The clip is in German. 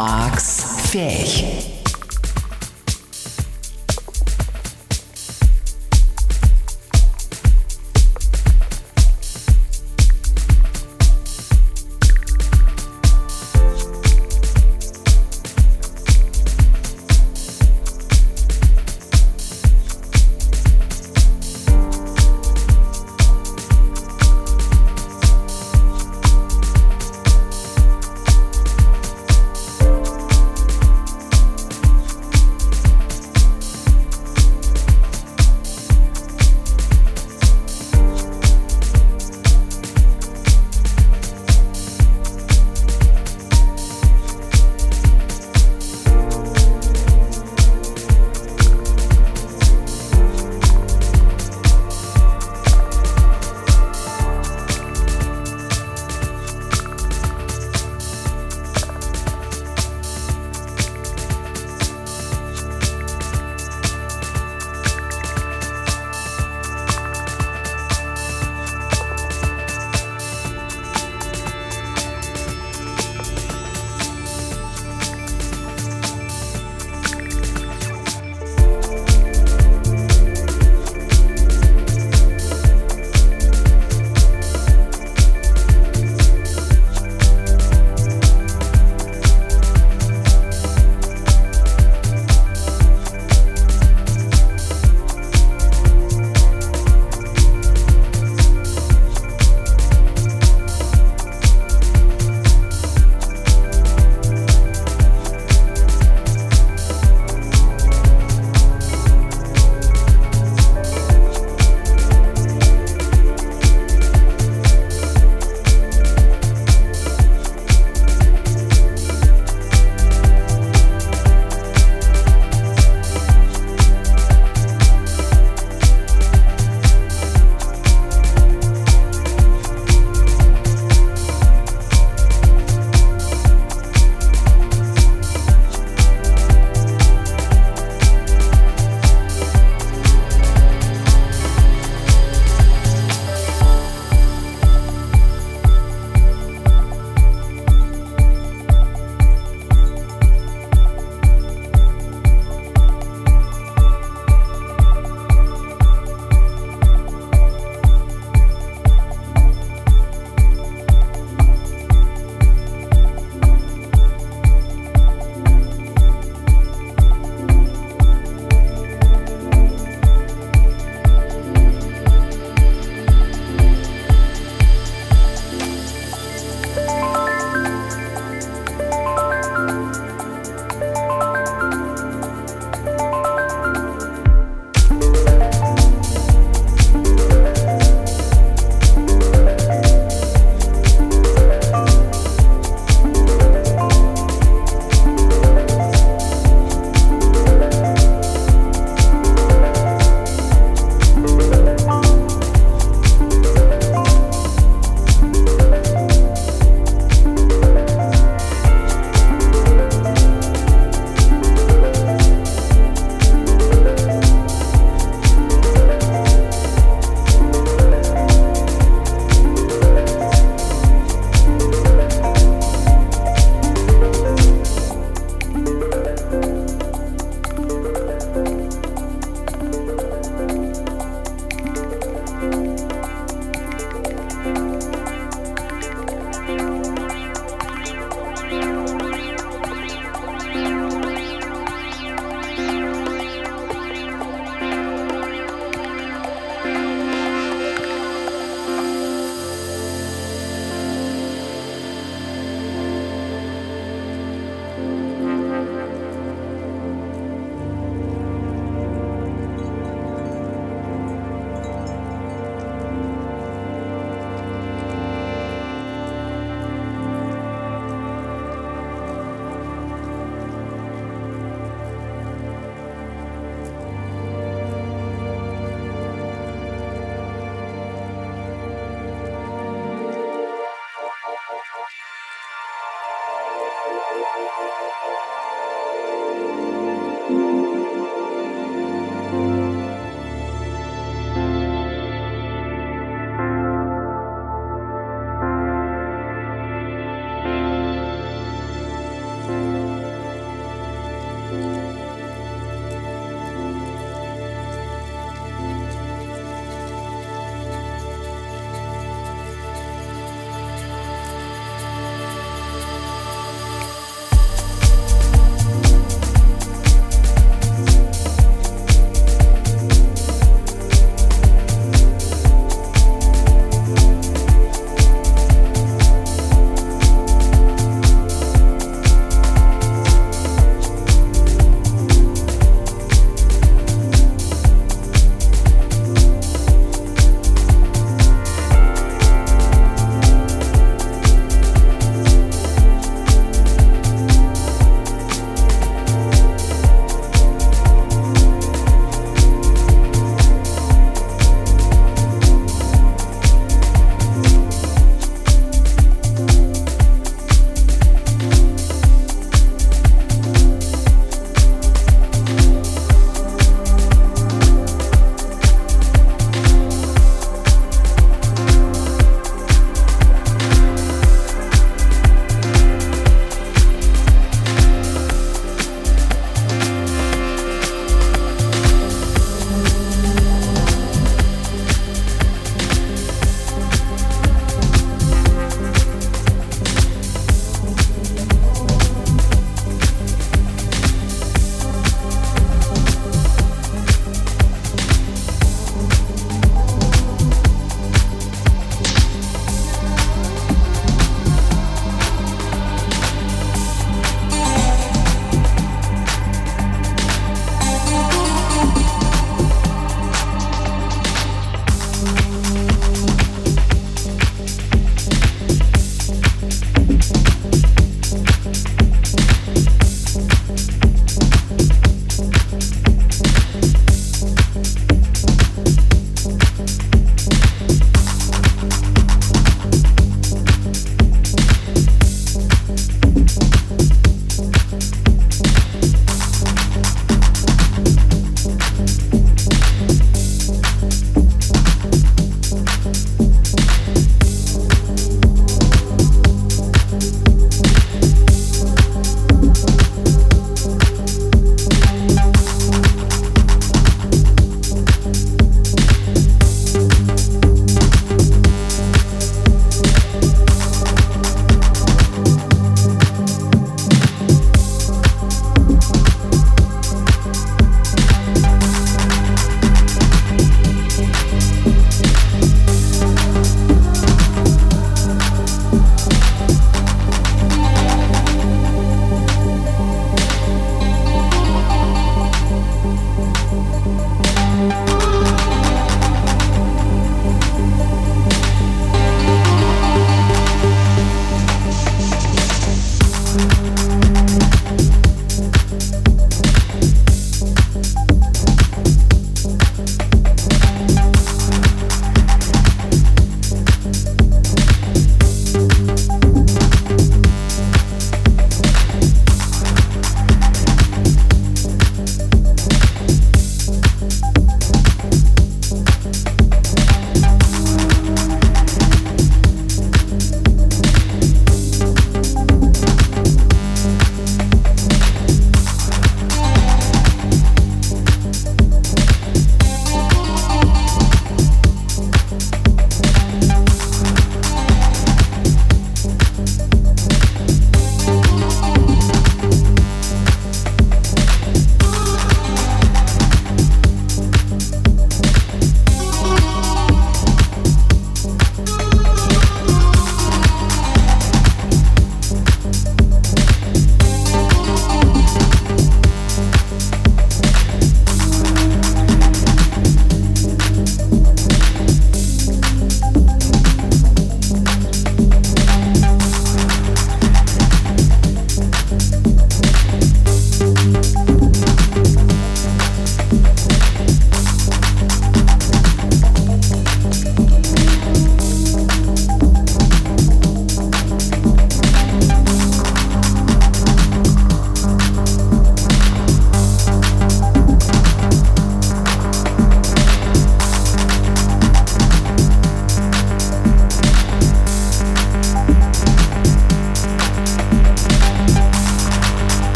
Marks Fähig.